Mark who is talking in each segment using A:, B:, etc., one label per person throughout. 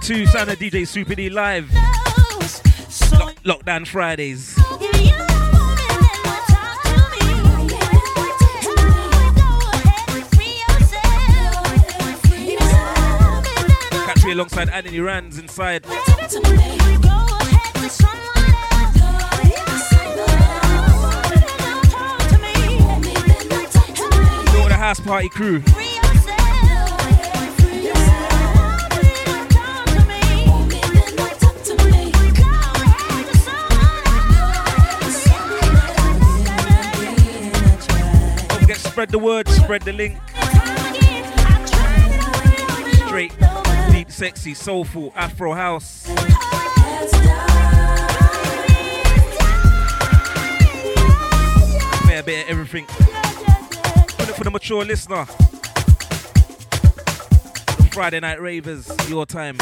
A: One two. Sound of DJ Super D live. Lock, lockdown Fridays. Catch me alongside Anthony Rands inside. The house party crew. Spread the word, spread the link. Straight, deep, sexy, soulful, Afro house. A bit of everything. Put it for the mature listener. The Friday night ravers, your time.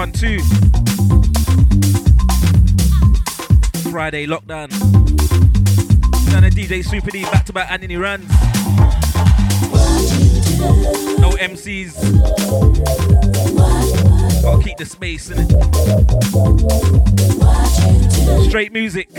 A: One too. Friday lockdown. And a DJ Super D back to back Anthony runs. No MCs. Gotta keep the space in it. Straight music.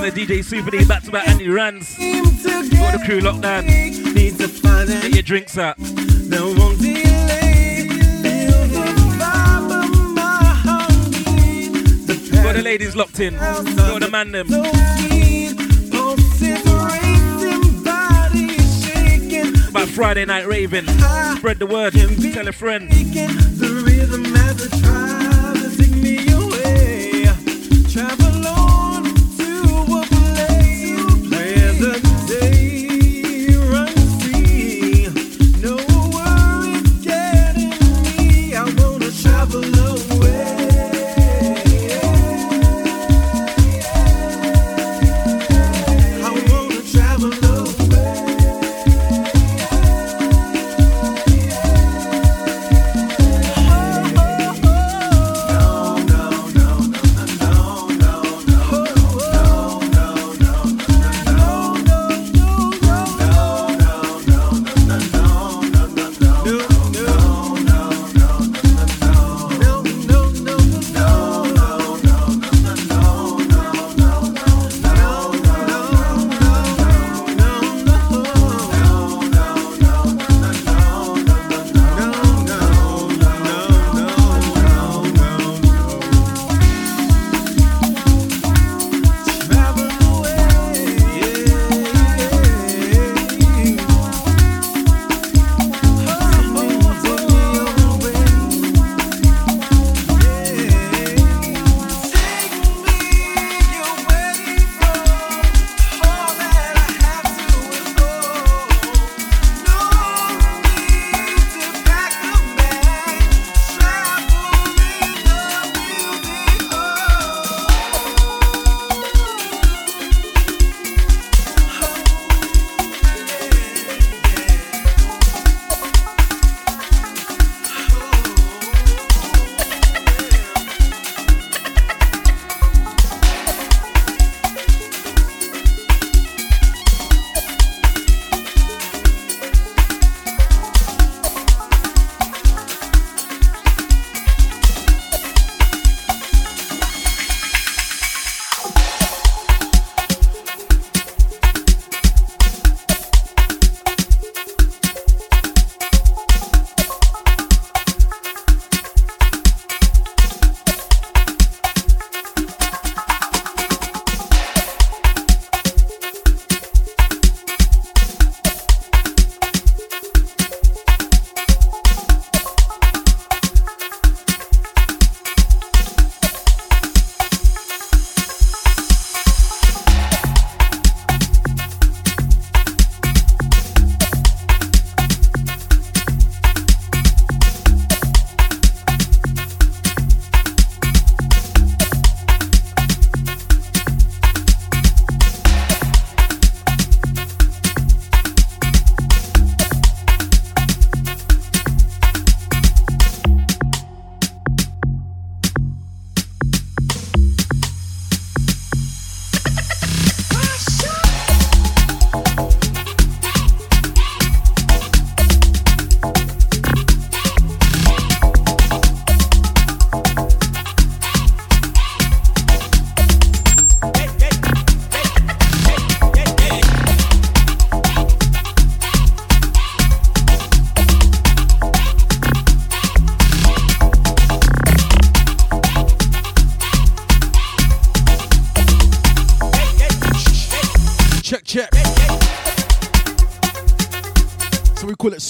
B: Standard DJ Super D back to back Andy Rands. Got the crew lockdown. Get your drinks up. Got the ladies locked in. Got the man them. About Friday night raving. Spread the word. Tell a friend.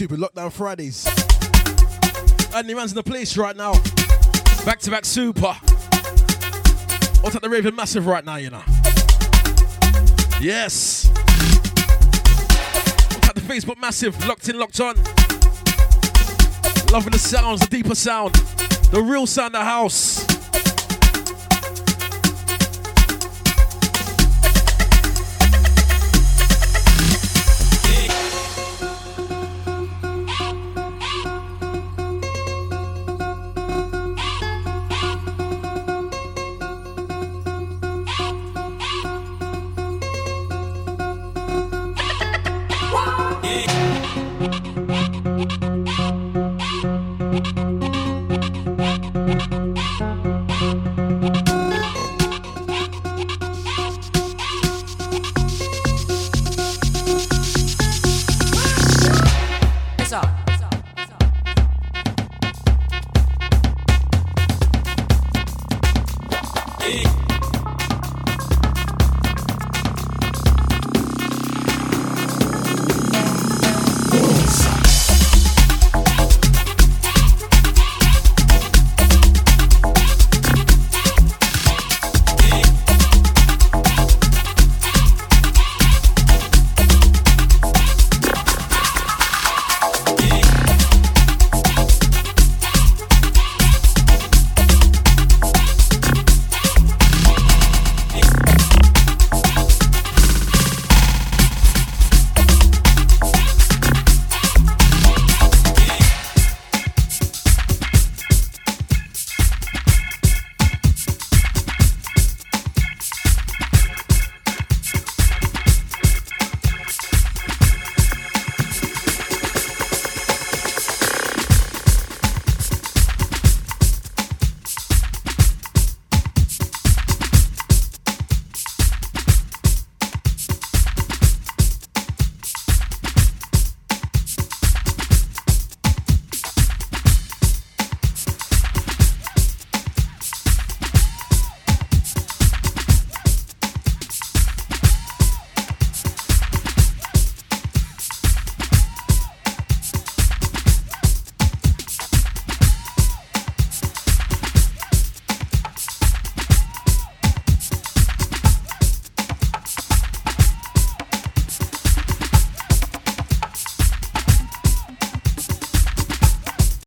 C: Super Lockdown Fridays. Andy Man's in the place right now. Back to back Super. What's at the Raven Massive right now, you know? Yes. What's at the Facebook Massive? Locked in, locked on. Loving the sounds, the deeper sound, the real sound of
D: the house.